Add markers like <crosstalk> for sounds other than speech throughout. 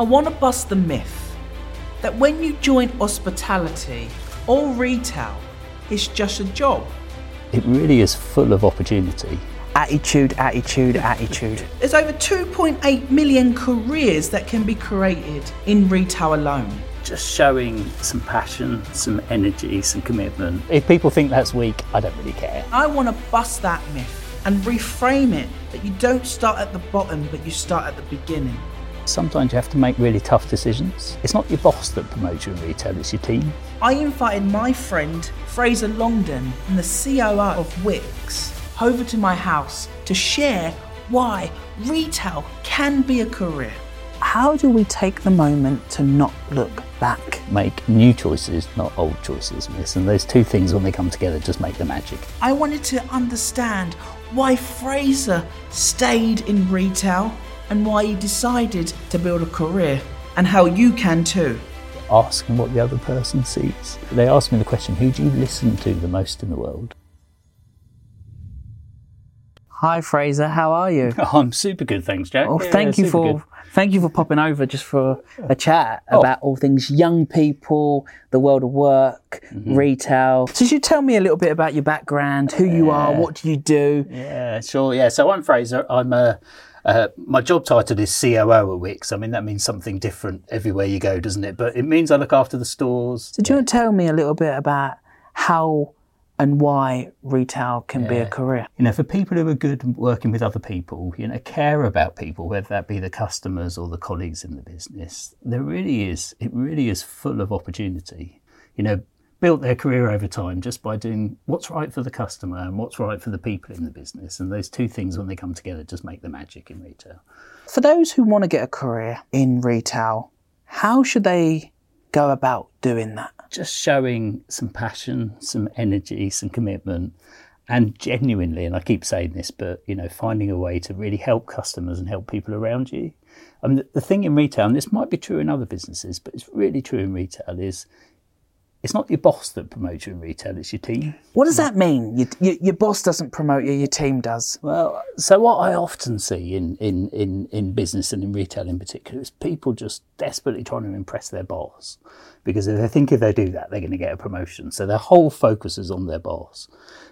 I want to bust the myth that when you join hospitality or retail, it's just a job. It really is full of opportunity. Attitude, attitude, attitude. <laughs> There's over 2.8 million careers that can be created in retail alone. Just showing some passion, some energy, some commitment. If people think that's weak, I don't really care. I want to bust that myth and reframe it that you don't start at the bottom, but you start at the beginning. Sometimes you have to make really tough decisions. It's not your boss that promotes you in retail, it's your team. I invited my friend Fraser Longden and the COO of Wickes over to my house to share why retail can be a career. How do we take the moment to not look back? Make new choices, not old choices, miss. And those two things, when they come together, just make the magic. I wanted to understand why Fraser stayed in retail and why he decided to build a career and how you can too. Asking what the other person sees. They ask me the question who do you listen to the most in the world? Hi Fraser, how are you? <laughs> I'm super good, thanks, Jack. Well, Yeah, thank you for good. thank you for popping over just for a chat Oh. about all things young people, the world of work, Mm-hmm. retail. So, should you tell me a little bit about your background, who you are, what do you do? Yeah, sure. Yeah, so I'm Fraser. I'm a. Uh, my job title is COO at Wickes. I mean, that means something different everywhere you go, doesn't it? But it means I look after the stores. So, do you want to tell me a little bit about how and why retail can be a career? You know, for people who are good at working with other people, you know, care about people, whether that be the customers or the colleagues in the business, there really is, it really is full of opportunity. You know, built their career over time just by doing what's right for the customer and what's right for the people in the business. And those two things, when they come together, just make the magic in retail. For those who want to get a career in retail, how should they go about doing that? just showing some passion, some energy, some commitment, and genuinely, and I keep saying this, but you know, finding a way to really help customers and help people around you. I mean, the, the thing in retail, and this might be true in other businesses, but it's really true in retail, is it's not your boss that promotes you in retail; it's your team. What does that mean? You, you, your boss doesn't promote you, your team does. Well, so what I often see in, in, in, in business and in retail in particular is people just desperately trying to impress their boss because if they think if they do that, they're going to get a promotion. So their whole focus is on their boss,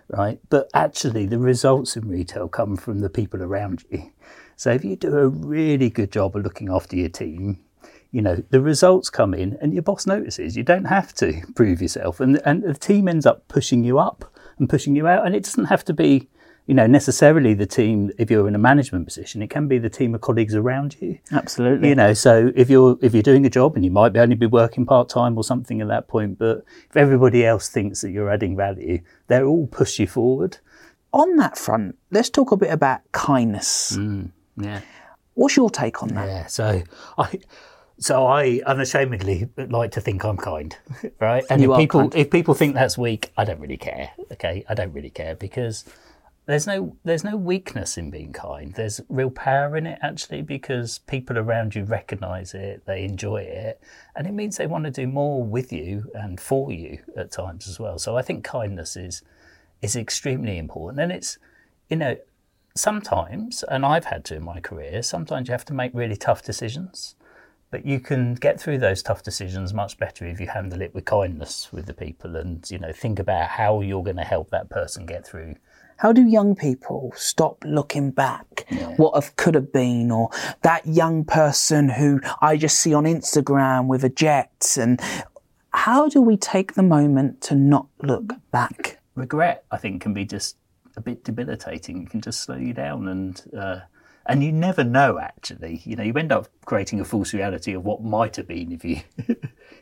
right? But actually, the results in retail come from the people around you. So if you do a really good job of looking after your team, you know the results come in and your boss notices you don't have to <laughs> prove yourself and and the team ends up pushing you up and pushing you out and it doesn't have to be you know necessarily the team if you're in a management position it can be the team of colleagues around you Absolutely. you know so if you're if you're doing a job and you might be only be working part-time or something at that point but if everybody else thinks that you're adding value they'll all push you forward On that front, let's talk a bit about kindness. Mm, yeah What's your take on that? Yeah, so I so I unashamedly like to think I'm kind, <laughs> right? And You if people kind. if people think that's weak, I don't really care. Okay, I don't really care because there's no there's no weakness in being kind. There's real power in it actually because people around you recognise it, they enjoy it, and it means they want to do more with you and for you at times as well. So I think kindness is is extremely important, and it's you know sometimes, and I've had to in my career, sometimes you have to make really tough decisions. But you can get through those tough decisions much better if you handle it with kindness with the people and, you know, think about how you're going to help that person get through. How do young people stop looking back? What have could have been, or that young person who I just see on Instagram with a jet? And how do we take the moment to not look back? Regret, I think, can be just a bit debilitating. It can just slow you down and, uh, and you never know actually. You know, you end up creating a false reality of what might have been if you <laughs>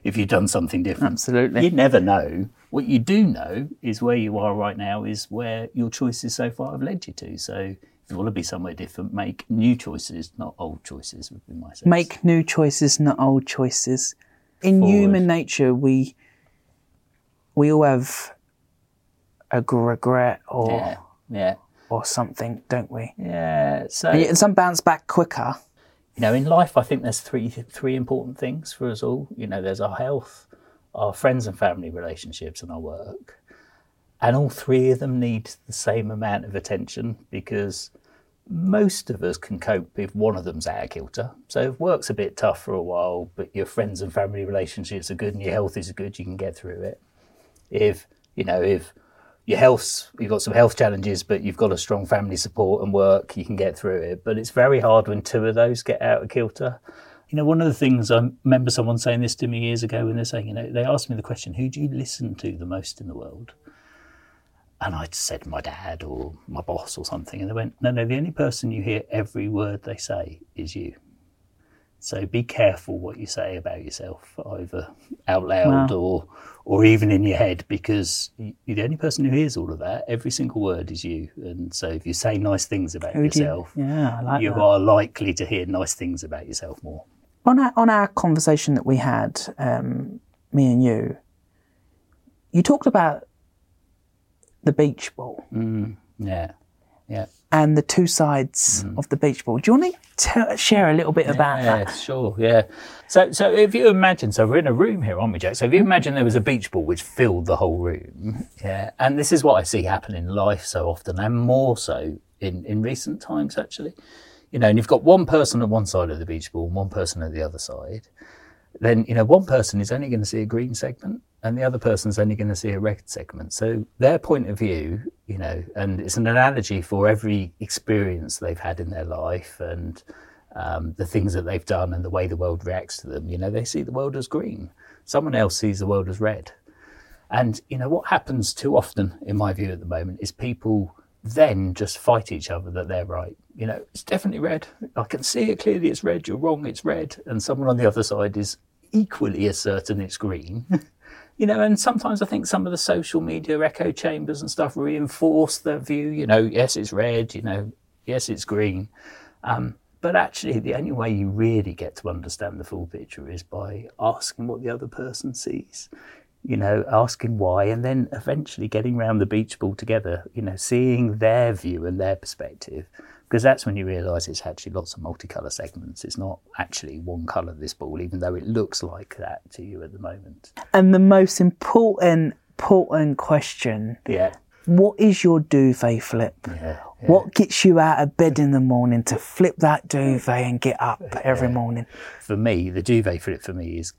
if you'd done something different. Absolutely. You never know. What you do know is where you are right now is where your choices so far have led you to. So if you want to be somewhere different, make new choices, not old choices, would be my sense. Make new choices, not old choices. In human nature, we we all have a regret or Yeah. Yeah. Or something, don't we? Yeah. So And some bounce back quicker. you know, in life, I think there's three three important things for us all. You know, there's our health, our friends and family relationships, and our work. And all three of them need the same amount of attention because most of us can cope if one of them's out of kilter. So if work's a bit tough for a while, but your friends and family relationships are good and your health is good, you can get through it. If you know if your health's you've got some health challenges, but you've got a strong family support and work, you can get through it. But it's very hard when two of those get out of kilter. You know, one of the things I remember someone saying this to me years ago when they're saying, you know, they asked me the question, who do you listen to the most in the world? And I said my dad or my boss or something. And they went, no, no, the only person you hear every word they say is you. So be careful what you say about yourself, either out loud wow. or or even in your head, because you're the only person who hears all of that. Every single word is you. And so if you say nice things about Who yourself, you, yeah, like you that. are likely to hear nice things about yourself more. On our, on our conversation that we had, um, me and you, you talked about the beach ball. Mm, yeah, yeah. And the two sides mm. of the beach ball. Do you want to share a little bit yeah, about that? Yeah, sure, yeah. So, so if you imagine, so we're in a room here, aren't we, Jack? So if you imagine there was a beach ball which filled the whole room, yeah, and this is what I see happen in life so often, and more so in, in recent times, actually. You know, and you've got one person at one side of the beach ball and one person at the other side. Then, you know, one person is only going to see a green segment and the other person's only going to see a red segment. So their point of view, you know, and it's an analogy for every experience they've had in their life and um, the things that they've done and the way the world reacts to them. You know, they see the world as green. Someone else sees the world as red. And, you know, what happens too often, in my view at the moment, is people then just fight each other that they're right. You know, it's definitely red. I can see it clearly, it's red. You're wrong, it's red. And someone on the other side is equally as certain it's green. <laughs> you know, and sometimes I think some of the social media echo chambers and stuff reinforce their view. You know, yes, it's red. You know, yes, it's green. Um, but actually, the only way you really get to understand the full picture is by asking what the other person sees. You know, asking why, and then eventually getting around the beach ball together. You know, seeing their view and their perspective, because that's when you realise it's actually lots of multicolour segments. It's not actually one colour of this ball, even though it looks like that to you at the moment. And the most important important question yeah what is your duvet flip? Yeah, yeah. What gets you out of bed in the morning to flip that duvet and get up every yeah. morning? For me, the duvet flip for me is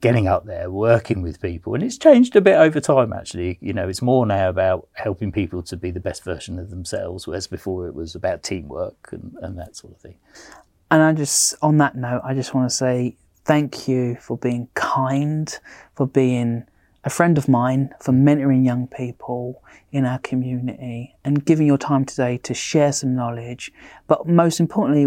getting out there, working with people, and it's changed a bit over time. Actually, you know, it's more now about helping people to be the best version of themselves, whereas before it was about teamwork and, and that sort of thing. And I just, on that note, I just want to say thank you for being kind, for being a friend of mine for mentoring young people in our community and giving your time today to share some knowledge, but most importantly,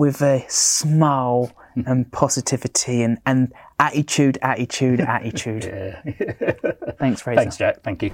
with a smile hmm. and positivity and, and attitude, attitude, <laughs> attitude. yeah. Thanks, Fraser. Thanks, Jack. Thank you.